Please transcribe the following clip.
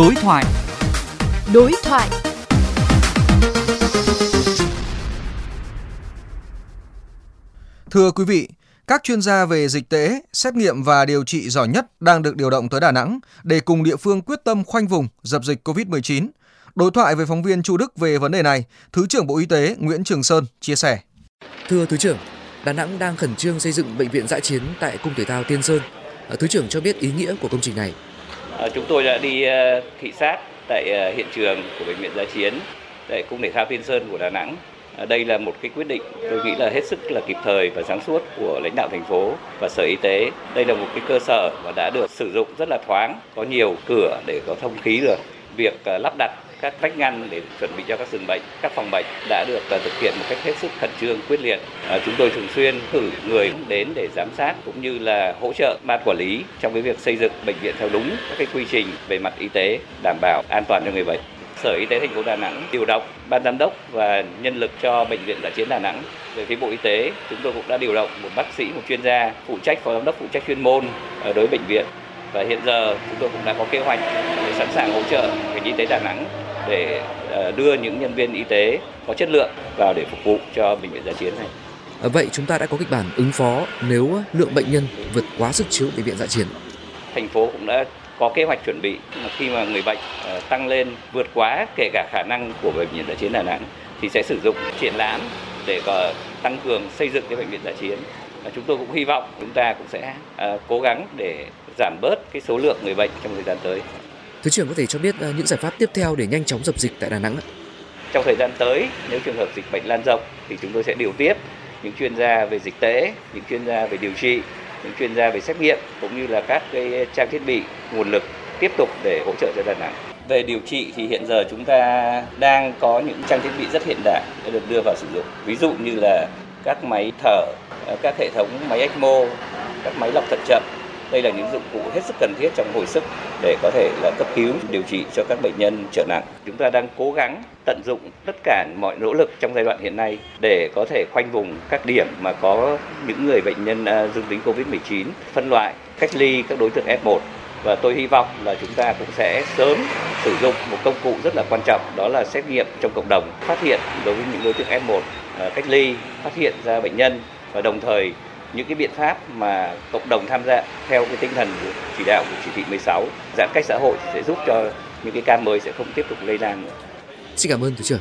Đối thoại. Đối thoại. Thưa quý vị, các chuyên gia về dịch tễ, xét nghiệm và điều trị giỏi nhất đang được điều động tới Đà Nẵng để cùng địa phương quyết tâm khoanh vùng dập dịch COVID-19. Đối thoại với phóng viên Chu Đức về vấn đề này, Thứ trưởng Bộ Y tế Nguyễn Trường Sơn chia sẻ. Thưa Thứ trưởng, Đà Nẵng đang khẩn trương xây dựng bệnh viện dã chiến tại Cung Thể thao Tiên Sơn. Thứ trưởng cho biết ý nghĩa của công trình này. Ờ, chúng tôi đã đi ờ, thị sát tại ờ, hiện trường của bệnh viện giã chiến tại cung thể thao Tiên Sơn của Đà Nẵng. Đây là một cái quyết định tôi nghĩ là hết sức là kịp thời và sáng suốt của lãnh đạo thành phố và sở y tế. Đây là một cái cơ sở và đã được sử dụng rất là thoáng, có nhiều cửa để có thông khí được Việc lắp đặt các vách ngăn để chuẩn bị cho các giường bệnh, các phòng bệnh đã được ờ, thực hiện một cách hết sức khẩn trương quyết liệt. Ờ, chúng tôi thường xuyên cử người đến để giám sát cũng như là hỗ trợ ban quản lý trong cái việc xây dựng bệnh viện theo đúng các cái quy trình về mặt y tế đảm bảo an toàn cho người bệnh. Sở Y tế thành phố Đà Nẵng điều động ban giám đốc và nhân lực cho bệnh viện Giã chiến Đà Nẵng. Về phía Bộ Y tế, chúng tôi cũng đã điều động một bác sĩ, một chuyên gia phụ trách phó giám đốc phụ trách chuyên môn ở đối bệnh viện. Và hiện giờ chúng tôi cũng đã có kế hoạch để sẵn sàng hỗ trợ ngành y tế Đà Nẵng để ờ, đưa những nhân viên y tế có chất lượng vào để phục vụ cho bệnh viện Giã chiến này. Ờ, Vậy chúng ta đã có kịch bản ứng phó nếu lượng bệnh nhân vượt quá sức chứa bệnh viện dã chiến. thành phố cũng đã có kế hoạch chuẩn bị khi mà người bệnh ờ, tăng lên vượt quá kể cả khả năng của bệnh viện giã chiến Đà Nẵng thì sẽ sử dụng triển lãm để tăng cường xây dựng cái bệnh viện giã chiến. Chúng tôi cũng hy vọng chúng ta cũng sẽ ờ, cố gắng để giảm bớt cái số lượng người bệnh trong thời gian tới. Thứ trưởng có thể cho biết ờ, những giải pháp tiếp theo để nhanh chóng dập dịch tại Đà Nẵng ạ? Trong thời gian tới, nếu trường hợp dịch bệnh lan rộng thì chúng tôi sẽ điều tiếp những chuyên gia về dịch tễ, những chuyên gia về điều trị, những chuyên gia về xét nghiệm cũng như là các cái trang thiết bị, nguồn lực tiếp tục để hỗ trợ cho Đà Nẵng. Về điều trị thì hiện giờ chúng ta đang có những trang thiết bị rất hiện đại đã được đưa vào sử dụng. Ví dụ như là các máy thở, các hệ thống máy ECMO, các máy lọc thận chậm. Đây là những dụng cụ hết sức cần thiết trong hồi sức để có thể là cấp cứu điều trị cho các bệnh nhân trở nặng. Chúng ta đang cố gắng tận dụng tất cả mọi nỗ lực trong giai đoạn hiện nay để có thể khoanh vùng các điểm mà có những người bệnh nhân à, dương tính COVID-19, phân loại, cách ly các đối tượng F1 và tôi hy vọng là chúng ta cũng sẽ sớm sử dụng một công cụ rất là quan trọng đó là xét nghiệm trong cộng đồng phát hiện đối với những đối tượng F1 à, cách ly phát hiện ra bệnh nhân và đồng thời những cái biện pháp mà cộng đồng tham gia theo cái tinh thần của chỉ đạo của chỉ thị 16 giãn cách xã hội sẽ giúp cho những cái ca mới sẽ không tiếp tục lây lan nữa. Xin cảm ơn Thứ trưởng.